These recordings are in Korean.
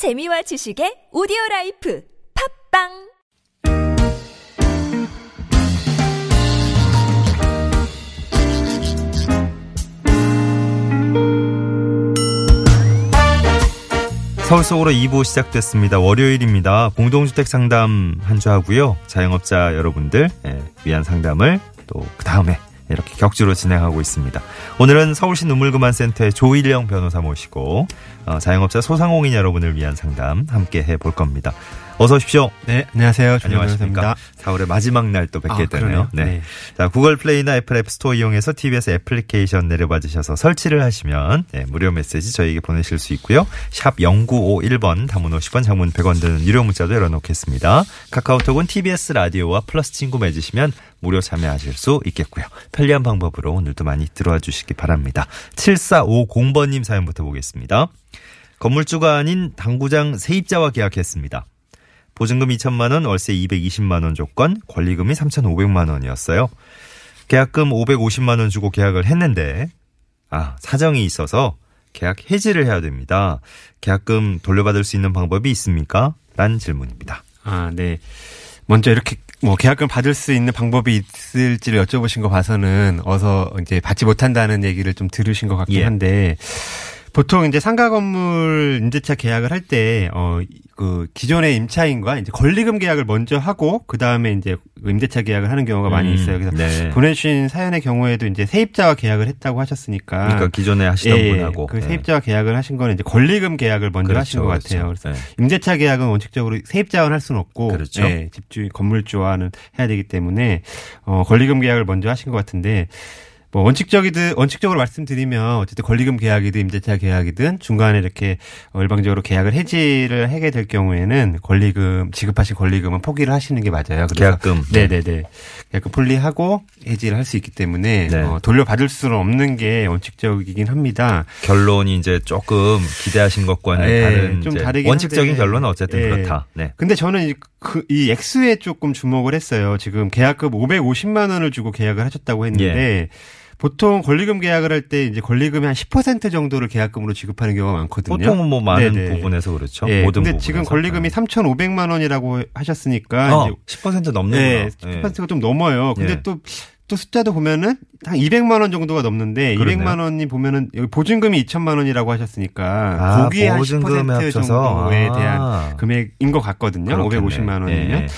재미와 지식의 audio life 팟빵 서울 속으로 2부 시작됐습니다. 월요일입니다. 공동주택 상담 한 주 하고요. 자영업자 여러분들 예, 위한 상담을 또 그 다음에 이렇게 격주로 진행하고 있습니다. 오늘은 서울시 눈물그만센터의 조일영 변호사 모시고 어, 자영업자 소상공인 여러분을 위한 상담 함께 해볼 겁니다. 어서 오십시오. 네, 안녕하세요. 안녕하십니까. 4월의 마지막 날 또 뵙게 아, 되네요. 네. 네. 자, 구글 플레이나 애플 앱 스토어 이용해서 TBS 애플리케이션 내려받으셔서 설치를 하시면 네, 무료 메시지 저희에게 보내실 수 있고요. 샵 0951번 단문 50원 장문 100원 드는 유료 문자도 열어놓겠습니다. 카카오톡은 TBS 라디오와 플러스 친구 맺으시면 무료 참여하실 수 있겠고요. 편리한 방법으로 오늘도 많이 들어와 주시기 바랍니다. 7450번님 사연부터 보겠습니다. 건물주가 아닌 당구장 세입자와 계약했습니다. 보증금 2천만 원, 월세 220만 원 조건, 권리금이 3,500만 원이었어요. 계약금 550만 원 주고 계약을 했는데 아, 사정이 있어서 계약 해지를 해야 됩니다. 계약금 돌려받을 수 있는 방법이 있습니까? 란 질문입니다. 아, 네. 먼저 이렇게 뭐 계약금 받을 수 있는 방법이 있을지를 여쭤보신 거 봐서는 어서 이제 받지 못한다는 얘기를 좀 들으신 것 같긴 예. 한데 보통 이제 상가 건물 임대차 계약을 할 때 어 그 기존의 임차인과 이제 권리금 계약을 먼저 하고 그 다음에 이제 임대차 계약을 하는 경우가 많이 음, 있어요. 그래서 네. 보내주신 사연의 경우에도 이제 세입자와 계약을 했다고 하셨으니까 그러니까 기존에 하시던 예, 분하고 그 네. 세입자와 계약을 하신 거는 이제 권리금 계약을 먼저 하신 것 같아요. 그래서 네. 임대차 계약은 원칙적으로 세입자와는 할 수는 없고 그렇죠. 예, 집주 건물주와는 해야 되기 때문에 어 권리금 계약을 먼저 하신 것 같은데 뭐 원칙적이든 원칙적으로 말씀드리면 어쨌든 권리금 계약이든 임대차 계약이든 중간에 이렇게 어, 일방적으로 계약을 해지를 하게 될 경우에는 권리금 지급하신 권리금은 포기를 하시는 게 맞아요. 계약금. 네네네. 계약금 분리하고 해지를 할 수 있기 때문에 네. 어, 돌려받을 수는 없는 게 원칙적이긴 합니다. 결론이 이제 조금 기대하신 것과는 예, 다른 좀 다르긴 원칙적인 한데, 결론은 어쨌든 예. 그렇다. 네. 근데 저는 이, 그, 이 액수에 조금 주목을 했어요. 지금 계약금 550만 원을 주고 계약을 하셨다고 했는데 예. 보통 권리금 계약을 할 때 이제 권리금의 한 10% 정도를 계약금으로 지급하는 경우가 많거든요. 보통은 뭐 많은 네네. 부분에서 그렇죠. 예, 모든 근데 부분에서. 지금 권리금이 네. 3,500만 원이라고 하셨으니까 어, 이제 10% 넘는구나. 네, 예. 10%가 좀 넘어요. 근데 예. 또, 또 숫자도 보면은 한 200만 원 정도가 넘는데 그렇네요. 200만 원이 보면은 여기 보증금이 2천만 원이라고 하셨으니까 아, 거기에 한 보증금에 10% 합쳐서? 정도에 아. 대한 금액인 것 같거든요. 그렇겠네. 550만 원이면.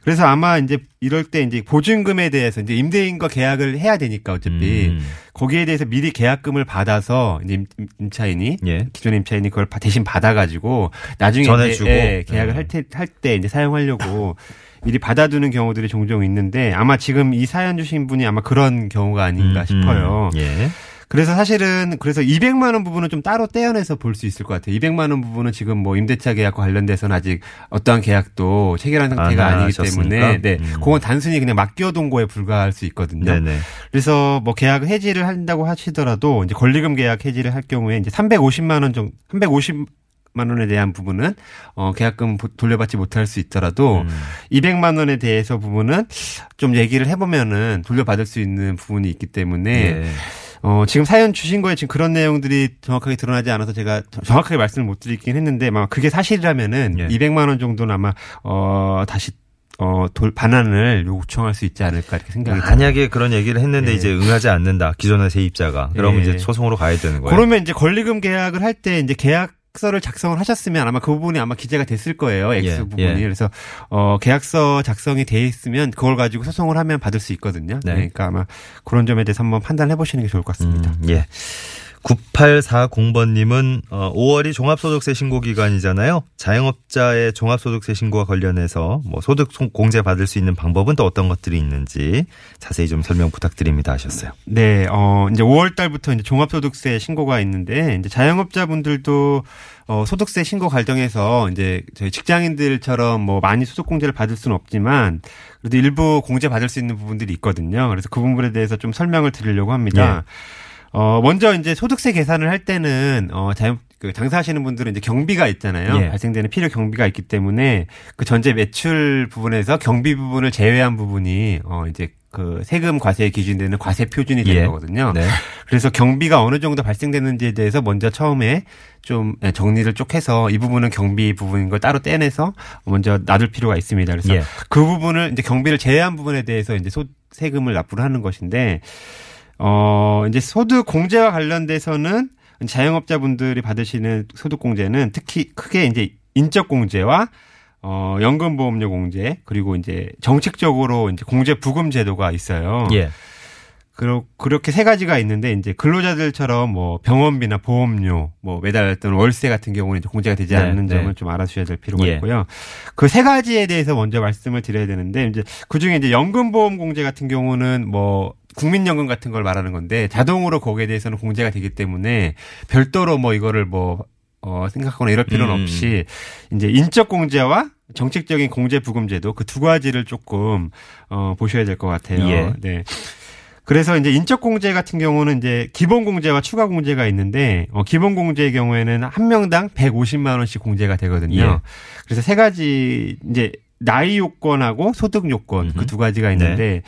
예. 그래서 아마 이제 이럴 때 이제 보증금에 대해서 이제 임대인과 계약을 해야 되니까 어차피 음. 거기에 대해서 미리 계약금을 받아서 이제 임- 임차인이 예. 기존 임차인이 그걸 바- 대신 받아가지고 나중에 전해주고. 예, 계약을 음. 할때 할 때 이제 사용하려고 미리 받아두는 경우들이 종종 있는데 아마 지금 이 사연 주신 분이 아마 그런 경우가 아닌가 음, 싶어요. 음, 예. 그래서 사실은 그래서 200만 원 부분은 좀 따로 떼어내서 볼 수 있을 것 같아요. 200만 원 부분은 지금 뭐 임대차 계약과 관련돼서는 아직 어떠한 계약도 체결한 상태가 안 아니기 하셨으니까? 때문에 네, 음. 그건 단순히 그냥 맡겨둔 거에 불과할 수 있거든요. 네네. 그래서 뭐 계약 해지를 한다고 하시더라도 이제 권리금 계약 해지를 할 경우에 이제 350만 원 정도 350 만 원에 대한 부분은 어 계약금 보- 돌려받지 못할 수 있더라도 음. 200만 원에 대해서 부분은 좀 얘기를 해보면은 돌려받을 수 있는 부분이 있기 때문에 예. 어 지금 사연 주신 거에 지금 그런 내용들이 정확하게 드러나지 않아서 제가 저- 정확하게 말씀을 못 드리긴 했는데 아마 그게 사실이라면은 예. 200만 원 정도는 아마 어 다시 어 돌 반환을 요청할 수 있지 않을까 이렇게 생각이 듭니다. 만약에 그런 얘기를 했는데 예. 이제 응하지 않는다. 기존의 세입자가. 그러면 예. 이제 소송으로 가야 되는 거예요. 그러면 이제 권리금 계약을 할 때 이제 계약 서를 작성을 하셨으면 아마 그 부분이 아마 기재가 됐을 거예요. 액수 예, 부분이. 예. 그래서 어 계약서 작성이 돼 있으면 그걸 가지고 소송을 하면 받을 수 있거든요. 네. 그러니까 아마 그런 점에 대해서 한번 판단해 보시는 게 좋을 것 같습니다. 음, 예. 9840번님은 어, 5월이 종합소득세 신고 기간이잖아요. 자영업자의 종합소득세 신고와 관련해서 뭐 소득 송- 공제 받을 수 있는 방법은 또 어떤 것들이 있는지 자세히 좀 설명 부탁드립니다 하셨어요. 네, 어, 이제 5월 달부터 이제 종합소득세 신고가 있는데, 이제 자영업자분들도 어, 소득세 신고 과정에서 이제 저희 직장인들처럼 뭐 많이 소득 공제를 받을 수는 없지만, 그래도 일부 공제 받을 수 있는 부분들이 있거든요. 그래서 그 부분에 대해서 좀 설명을 드리려고 합니다. 어, 먼저 이제 소득세 계산을 할 때는, 어, 자연, 그 장사하시는 분들은 이제 경비가 있잖아요. 예. 발생되는 필요 경비가 있기 때문에 그 전체 매출 부분에서 경비 부분을 제외한 부분이, 어, 이제 그 세금 과세에 기준되는 과세 표준이 되는 예. 거거든요. 네. 그래서 경비가 어느 정도 발생되는지에 대해서 먼저 처음에 좀 예, 정리를 쭉 해서 이 부분은 경비 부분인 걸 따로 떼내서 먼저 놔둘 필요가 있습니다. 그래서 예. 그 부분을 이제 경비를 제외한 부분에 대해서 이제 소, 세금을 납부를 하는 것인데 어 이제 소득 공제와 관련돼서는 자영업자분들이 받으시는 소득 공제는 특히 크게 이제 인적 공제와 어 연금보험료 공제 그리고 이제 정책적으로 이제 공제 부금 제도가 있어요. 예. 그러, 그렇게 세 가지가 있는데 이제 근로자들처럼 뭐 병원비나 보험료, 뭐 매달 또는 월세 같은 경우는 이제 공제가 되지 네, 않는 네. 점을 좀 알아주셔야 될 필요가 예. 있고요. 그 세 가지에 대해서 먼저 말씀을 드려야 되는데 이제 그 중에 이제 연금보험 공제 같은 경우는 뭐 국민연금 같은 걸 말하는 건데 자동으로 거기에 대해서는 공제가 되기 때문에 별도로 뭐 이거를 뭐 어, 생각하거나 이럴 필요는 음. 없이 이제 인적 공제와 정책적인 공제 부금 제도 그 두 가지를 조금 어 보셔야 될 것 같아요. 예. 네. 그래서 이제 인적 공제 같은 경우는 이제 기본 공제와 추가 공제가 있는데 어 기본 공제의 경우에는 한 명당 150만 원씩 공제가 되거든요. 예. 그래서 세 가지 이제 나이 요건하고 소득 요건 그 두 가지가 있는데 네.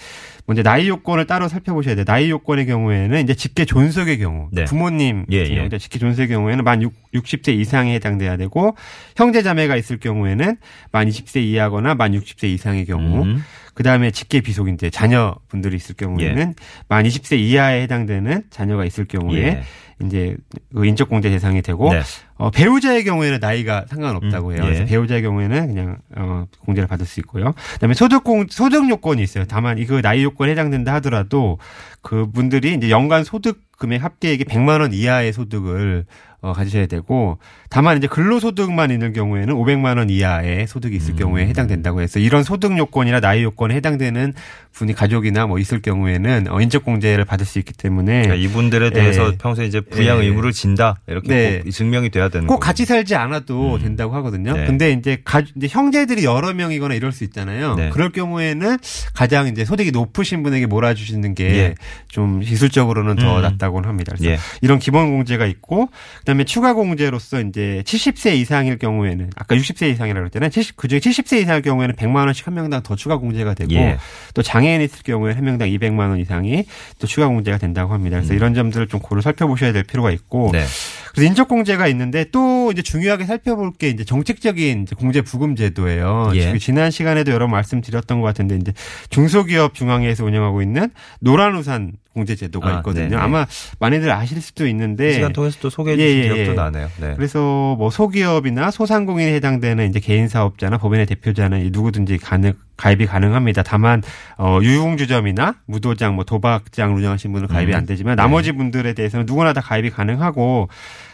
먼저 나이 요건을 따로 살펴보셔야 돼요. 나이 요건의 경우에는 이제 직계 존속의 경우, 네. 부모님 예, 예. 경우, 직계 존속의 경우에는 만 6, 60세 이상에 해당돼야 되고 형제 자매가 있을 경우에는 만 20세 이하거나 만 60세 이상의 경우, 음. 그 다음에 직계 비속 이제 자녀분들이 있을 경우에는 만 20세 이하에 해당되는 자녀가 있을 경우에 예. 이제 그 인적 공제 대상이 되고 네. 어, 배우자의 경우에는 나이가 상관없다고 음, 해요. 예. 그래서 배우자의 경우에는 그냥 어, 공제를 받을 수 있고요. 그다음에 소득 공 소득 요건이 있어요. 다만 이거 나이 요건에 해당된다 하더라도 그분들이 이제 연간 소득 금액 합계액이 100만 원 이하의 소득을 어, 가지셔야 되고 다만 이제 근로소득만 있는 경우에는 500만 원 이하의 소득이 있을 음. 경우에 해당된다고 해서 이런 소득 요건이나 나이 요건에 해당되는 분이 가족이나 뭐 있을 경우에는 어, 인적공제를 받을 수 있기 때문에 그러니까 이분들에 대해서 예. 평소에 이제 부양 예. 의무를 진다 이렇게 네. 꼭 증명이 돼야 되는 꼭 거군요. 같이 살지 않아도 음. 된다고 하거든요. 네. 근데 이제 가, 이제 형제들이 여러 명이거나 이럴 수 있잖아요. 네. 그럴 경우에는 가장 이제 소득이 높으신 분에게 몰아주시는 게 예. 좀 기술적으로는 더 음. 낫다고는 합니다. 그래서 예. 이런 기본 공제가 있고 그다음에 추가 공제로서 이제 70세 이상일 경우에는 아까 60세 이상이라고 그랬잖아요. 70, 그중에 70세 이상일 경우에는 100만 원씩 한 명당 더 추가 공제가 되고 예. 또 장애인 있을 경우에 한 명당 200만 원 이상이 또 추가 공제가 된다고 합니다. 그래서 이런 점들을 좀 고려 살펴보셔야 될 필요가 있고 음. 네. 그래서 인적 공제가 있는데 또 이제 중요하게 살펴볼 게 이제 정책적인 이제 공제 부금 제도예요. 예. 지난 시간에도 여러 번 말씀드렸던 것 같은데 이제 중소기업 중앙회에서 운영하고 있는 노란 우산 공제 제도가 아, 있거든요. 네네. 아마 많이들 아실 수도 있는데 시간 통해서 또 소개해 예, 주신 예, 기억도 예. 나네요. 네. 그래서 뭐 소기업이나 소상공인에 해당되는 이제 개인 사업자나 법인의 대표자는 이 누구든지 가능 가입이 가능합니다. 다만 어 유흥주점이나 무도장, 뭐 도박장 운영하시는 분은 가입이 음. 안 되지만 나머지 분들에 대해서는 누구나 다 가입이 가능하고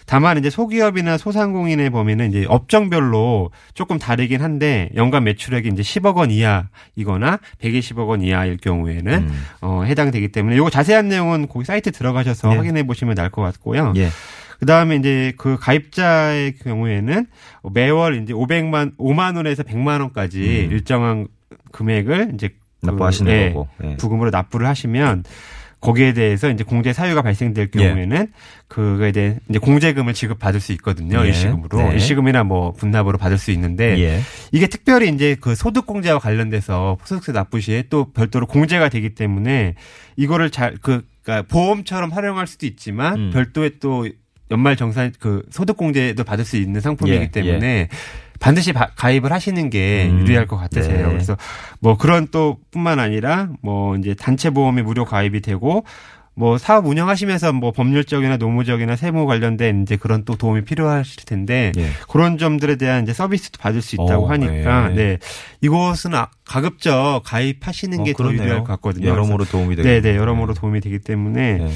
다만 이제 소기업이나 소상공인의 범위는 이제 업종별로 조금 다르긴 한데 연간 매출액이 이제 10억 원 이하이거나 120억 원 이하일 경우에는 음. 어 해당되기 때문에 요거 자세한 내용은 거기 사이트 들어가셔서 네. 확인해 보시면 나을 것 같고요. 예. 그 다음에 이제 그 가입자의 경우에는 매월 이제 500만, 5만 원에서 100만 원까지 음. 일정한 금액을 이제 그, 납부하시는 예, 거고. 예. 부금으로 납부를 하시면 거기에 대해서 이제 공제 사유가 발생될 예. 경우에는 그거에 대해 이제 공제금을 지급받을 수 있거든요. 예. 일시금으로. 네. 일시금이나 뭐 분납으로 받을 수 있는데 예. 이게 특별히 이제 그 소득 공제와 관련돼서 소득세 납부 시에 또 별도로 공제가 되기 때문에 이거를 잘 그 그러니까 보험처럼 활용할 수도 있지만 음. 별도의 또 연말 정산 그 소득 공제도 받을 수 있는 상품이기 예, 때문에 반드시 바- 가입을 하시는 게 음. 유리할 것 같으세요. 네. 그래서 뭐 그런 또 뿐만 아니라 뭐 이제 단체 보험이 무료 가입이 되고 뭐 사업 운영하시면서 뭐 법률적이나 노무적이나 세무 관련된 이제 그런 또 도움이 필요하실 텐데 예. 그런 점들에 대한 이제 서비스도 받을 수 있다고 어, 하니까 네. 네 이것은 아- 가급적 가입하시는 어, 게더 그러네요. 유리할 것 같거든요. 여러모로 도움이 되겠네요. 네, 네, 여러모로 도움이 되기 때문에 네.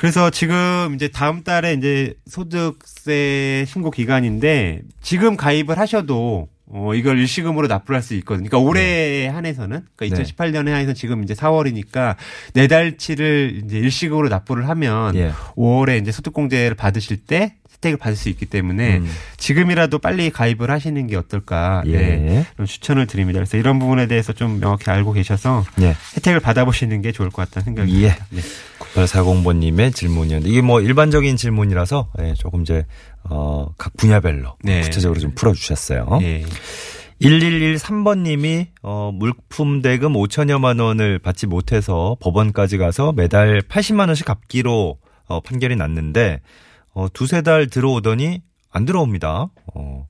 그래서 지금 이제 다음 달에 이제 소득세 신고 기간인데 지금 가입을 하셔도 어 이걸 일시금으로 납부를 할 수 있거든요. 그러니까 올해 한해서는 그러니까 네. 2018년에 한해서 지금 이제 4월이니까 네 달치를 이제 일시금으로 납부를 하면 예. 5월에 이제 소득공제를 받으실 때 혜택을 받을 수 있기 때문에 음. 지금이라도 빨리 가입을 하시는 게 어떨까 예. 네, 추천을 드립니다. 그래서 이런 부분에 대해서 좀 명확히 알고 계셔서 예. 혜택을 받아보시는 게 좋을 것 같다는 생각이 예. 듭니다. 네. 9840번님의 질문이었는데 이게 뭐 일반적인 질문이라서 예, 조금 이제 어, 각 분야별로 네. 구체적으로 좀 풀어주셨어요. 예. 1113번님이 어, 물품 대금 5천여만 원을 받지 못해서 법원까지 가서 매달 80만 원씩 갚기로 어, 판결이 났는데 어, 두세 달 들어오더니 안 들어옵니다. 어,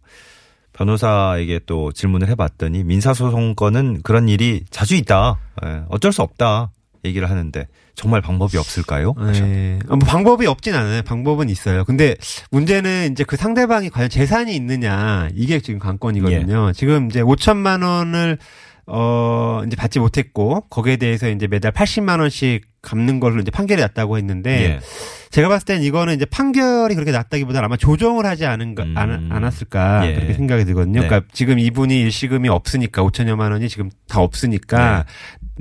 변호사에게 또 질문을 해봤더니 민사소송권은 그런 일이 자주 있다. 예, 어쩔 수 없다. 얘기를 하는데 정말 방법이 없을까요? 네. 어, 뭐 방법이 없진 않아요. 방법은 있어요. 근데 문제는 이제 그 상대방이 과연 재산이 있느냐 이게 지금 관건이거든요. 예. 지금 이제 5천만 원을 어 이제 받지 못했고 거기에 대해서 이제 매달 80만 원씩 갚는 걸로 이제 판결이 났다고 했는데 예. 제가 봤을 땐 이거는 이제 판결이 그렇게 났다기보다는 아마 조정을 하지 않은가, 음. 않, 않았을까 예. 그렇게 생각이 들거든요. 네. 그러니까 지금 이분이 일시금이 없으니까 5천여만 원이 지금 다 없으니까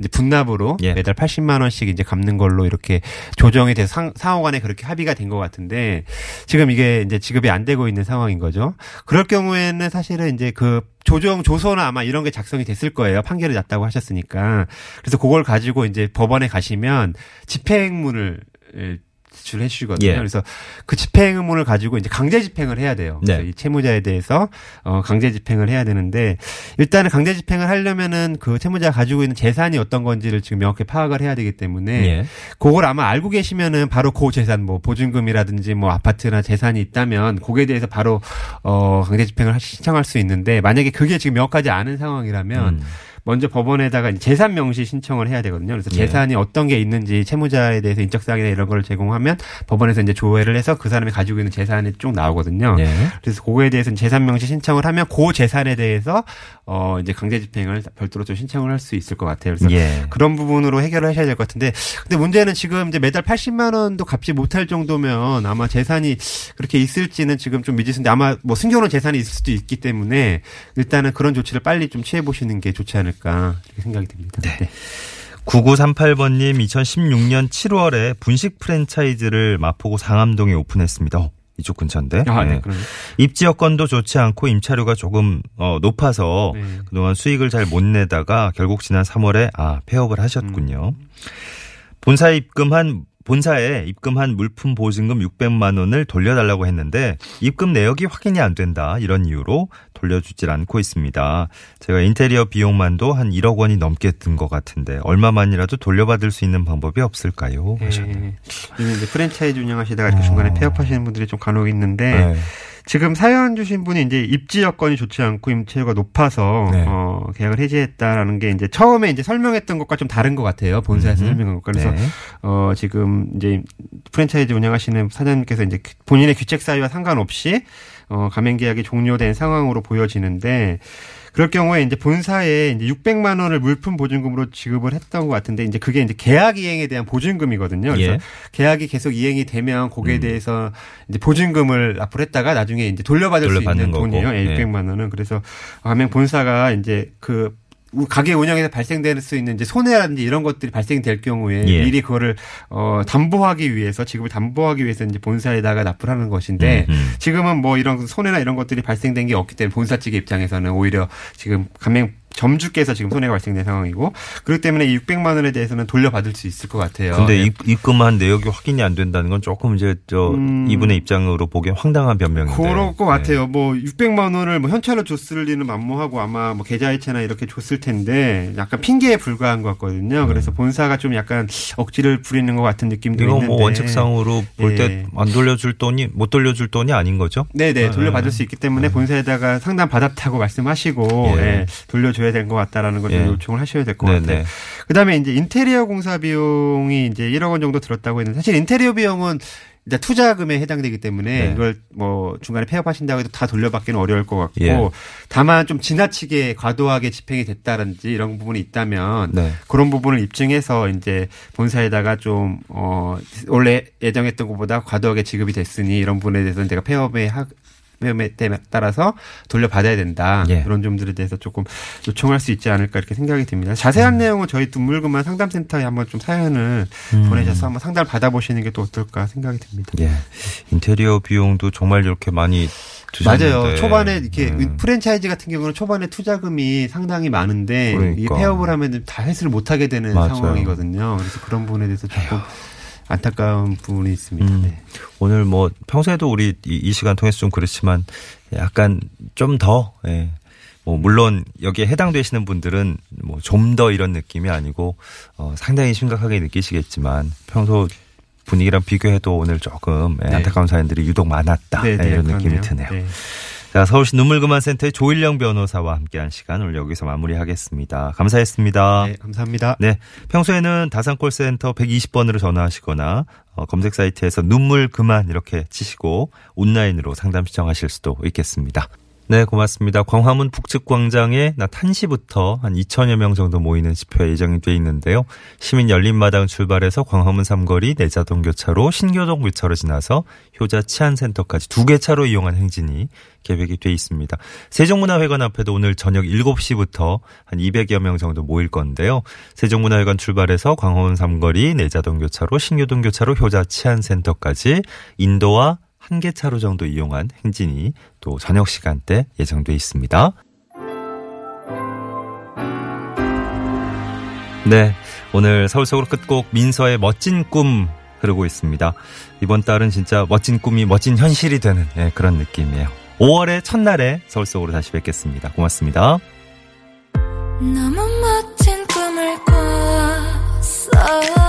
이제 분납으로 네. 예. 매달 80만 원씩 이제 갚는 걸로 이렇게 조정이 돼서 상, 상호간에 그렇게 합의가 된 것 같은데 지금 이게 이제 지급이 안 되고 있는 상황인 거죠. 그럴 경우에는 사실은 이제 그 조정 조서나 아마 이런 게 작성이 됐을 거예요. 판결이 났다고 하셨으니까. 그래서 그걸 가지고 이제 법원에 가시면 집행문을 예, 제출해 주시거든요. 예. 그래서 그 집행문을 가지고 이제 강제 집행을 해야 돼요. 네. 이 채무자에 대해서 어 강제 집행을 해야 되는데 일단은 강제 집행을 하려면은 그 채무자가 가지고 있는 재산이 어떤 건지를 지금 명확히 파악을 해야 되기 때문에 예. 그걸 아마 알고 계시면은 바로 그 재산 뭐 보증금이라든지 뭐 아파트나 재산이 있다면 거기에 대해서 바로 어 강제 집행을 하- 신청할 수 있는데 만약에 그게 지금 명확하지 않은 상황이라면 음. 먼저 법원에다가 재산 명시 신청을 해야 되거든요. 그래서 예. 재산이 어떤 게 있는지 채무자에 대해서 인적사항이나 이런 걸 제공하면 법원에서 이제 조회를 해서 그 사람이 가지고 있는 재산이 쭉 나오거든요. 예. 그래서 그거에 대해서 재산 명시 신청을 하면 그 재산에 대해서 어 이제 강제 집행을 별도로 좀 신청을 할 수 있을 것 같아요. 그래서 예. 그런 부분으로 해결을 하셔야 될 것 같은데 근데 문제는 지금 이제 매달 80만 원도 갚지 못할 정도면 아마 재산이 그렇게 있을지는 지금 좀 미지수인데 아마 뭐 숨겨놓은 재산이 있을 수도 있기 때문에 일단은 그런 조치를 빨리 좀 취해 보시는 게 좋지 않을까 이렇게 생각이 듭니다. 네. 9938번님 2016년 7월에 분식 프랜차이즈를 마포구 상암동에 오픈했습니다. 어, 이쪽 근처인데. 아, 네. 네. 입지 여건도 좋지 않고 임차료가 조금 어, 높아서 네. 그동안 수익을 잘 못 내다가 결국 지난 3월에 아 폐업을 하셨군요. 음. 본사에 입금한 본사에 입금한 물품 보증금 600만 원을 돌려달라고 했는데 입금 내역이 확인이 안 된다 이런 이유로 돌려주질 않고 있습니다. 제가 인테리어 비용만도 한 1억 원이 넘게 든 것 같은데 얼마만이라도 돌려받을 수 있는 방법이 없을까요? 하셨네요. 네. 요즘 이제 프랜차이즈 운영하시다가 이렇게 중간에 폐업하시는 분들이 좀 간혹 있는데 네. 지금 사연 주신 분이 이제 입지 여건이 좋지 않고 임차료가 높아서 네. 어, 계약을 해지했다라는 게 이제 처음에 이제 설명했던 것과 좀 다른 것 같아요. 본사에서 음. 설명한 것과 그래서 네. 어, 지금 이제 프랜차이즈 운영하시는 사장님께서 이제 본인의 귀책 사유와 상관없이 어, 가맹 계약이 종료된 상황으로 보여지는데 그럴 경우에 이제 본사에 이제 600만 원을 물품 보증금으로 지급을 했던 것 같은데 이제 그게 이제 계약 이행에 대한 보증금이거든요. 그래서 예. 계약이 계속 이행이 되면 거기에 음. 대해서 이제 보증금을 납부를 했다가 나중에 이제 돌려받을 수 있는 거고. 돈이에요. 예, 네. 600만 원은. 그래서 가맹 본사가 이제 그 가게 운영에서 발생될 수 있는 이제 손해라든지 이런 것들이 발생될 경우에 예. 미리 그거를 어 담보하기 위해서 지급을 담보하기 위해서 이제 본사에다가 납부를 하는 것인데. 지금은 뭐 이런 손해나 이런 것들이 발생된 게 없기 때문에 본사 측의 입장에서는 오히려 지금 가맹 점주께서 지금 손해가 발생된 상황이고 그렇기 때문에 이 600만 원에 대해서는 돌려받을 수 있을 것 같아요. 근데 예. 입, 입금한 내역이 확인이 안 된다는 건 조금 이제 저 음. 이분의 입장으로 보기엔 황당한 변명인데. 그럴 것 네. 같아요. 뭐 600만 원을 뭐 현찰로 줬을 리는 만무하고 아마 뭐 계좌이체나 이렇게 줬을 텐데 약간 핑계에 불과한 것 같거든요. 그래서 본사가 좀 약간 억지를 부리는 것 같은 느낌도 음. 이거 있는데. 뭐 원칙상으로 볼때 예. 안 돌려줄 돈이 못 돌려줄 돈이 아닌 거죠? 네네 돌려받을 수 있기 때문에 본사에다가 상담 받았다고 말씀하시고 예. 예, 돌려줘야 될것 같다라는 걸좀 예. 요청을 하셔야 될 것. 같아요. 그다음에 이제 인테리어 공사 비용이 이제 1억 원 정도 들었다고 했는데 사실 인테리어 비용은 이제 투자금에 해당되기 때문에 네. 이걸 뭐 중간에 폐업하신다고 해도 다 돌려받기는 어려울 것 같고 예. 다만 좀 지나치게 과도하게 집행이 됐다든지 이런 부분이 있다면 네. 그런 부분을 입증해서 이제 본사에다가 좀, 어, 원래 예정했던 것보다 과도하게 지급이 됐으니 이런 부분에 대해서는 내가 폐업에 하, 때 따라서 돌려받아야 된다. 예. 그런 점들에 대해서 조금 요청할 수 있지 않을까 이렇게 생각이 듭니다. 자세한 음. 내용은 저희 둔물그만 상담센터에 한번 좀 사연을 음. 보내셔서 한번 상담을 받아보시는 게 또 어떨까 생각이 듭니다. 예. 인테리어 비용도 정말 이렇게 많이 드셨는데. 맞아요. 초반에 이렇게 음. 프랜차이즈 같은 경우는 초반에 투자금이 상당히 많은데 그러니까. 이게 폐업을 하면 다 해소를 못 하게 되는 맞아요. 상황이거든요. 그래서 그런 부분에 대해서 조금 안타까운 부분이 있습니다. 음. 네. 오늘 뭐 평소에도 우리 이, 이 시간 통해서 좀 그렇지만 약간 좀 더, 예. 뭐 물론 여기에 해당되시는 분들은 뭐 좀 더 이런 느낌이 아니고 어 상당히 심각하게 느끼시겠지만 평소 분위기랑 비교해도 오늘 조금 예, 네. 안타까운 사연들이 유독 많았다 예, 이런 느낌이 그러네요. 드네요. 네. 자 서울시 눈물그만센터의 조일령 변호사와 함께한 시간 오늘 여기서 마무리하겠습니다. 감사했습니다. 네, 감사합니다. 네. 평소에는 다산콜센터 120번으로 전화하시거나 어, 검색 사이트에서 눈물 그만 이렇게 치시고 온라인으로 상담 신청하실 수도 있겠습니다. 네, 고맙습니다. 광화문 북측광장에 낮 1시부터 한 2천여 명 정도 모이는 집회 예정이 돼 있는데요. 시민 열린마당 출발해서 광화문 삼거리 내자동 교차로 신교동 교차로 지나서 효자 치안센터까지 두 개 차로 이용한 행진이 계획이 돼 있습니다. 세종문화회관 앞에도 오늘 저녁 7시부터 한 200여 명 정도 모일 건데요. 세종문화회관 출발해서 광화문 삼거리 내자동 교차로 신교동 교차로 효자 치안센터까지 인도와 한 개 차로 정도 이용한 행진이 또 저녁 시간대 예정돼 있습니다. 네. 오늘 서울 속으로 끝곡 민서의 멋진 꿈 흐르고 있습니다. 이번 달은 진짜 멋진 꿈이 멋진 현실이 되는 예, 그런 느낌이에요. 5월의 첫날에 서울 속으로 다시 뵙겠습니다. 고맙습니다. 너무 멋진 꿈을 꿨어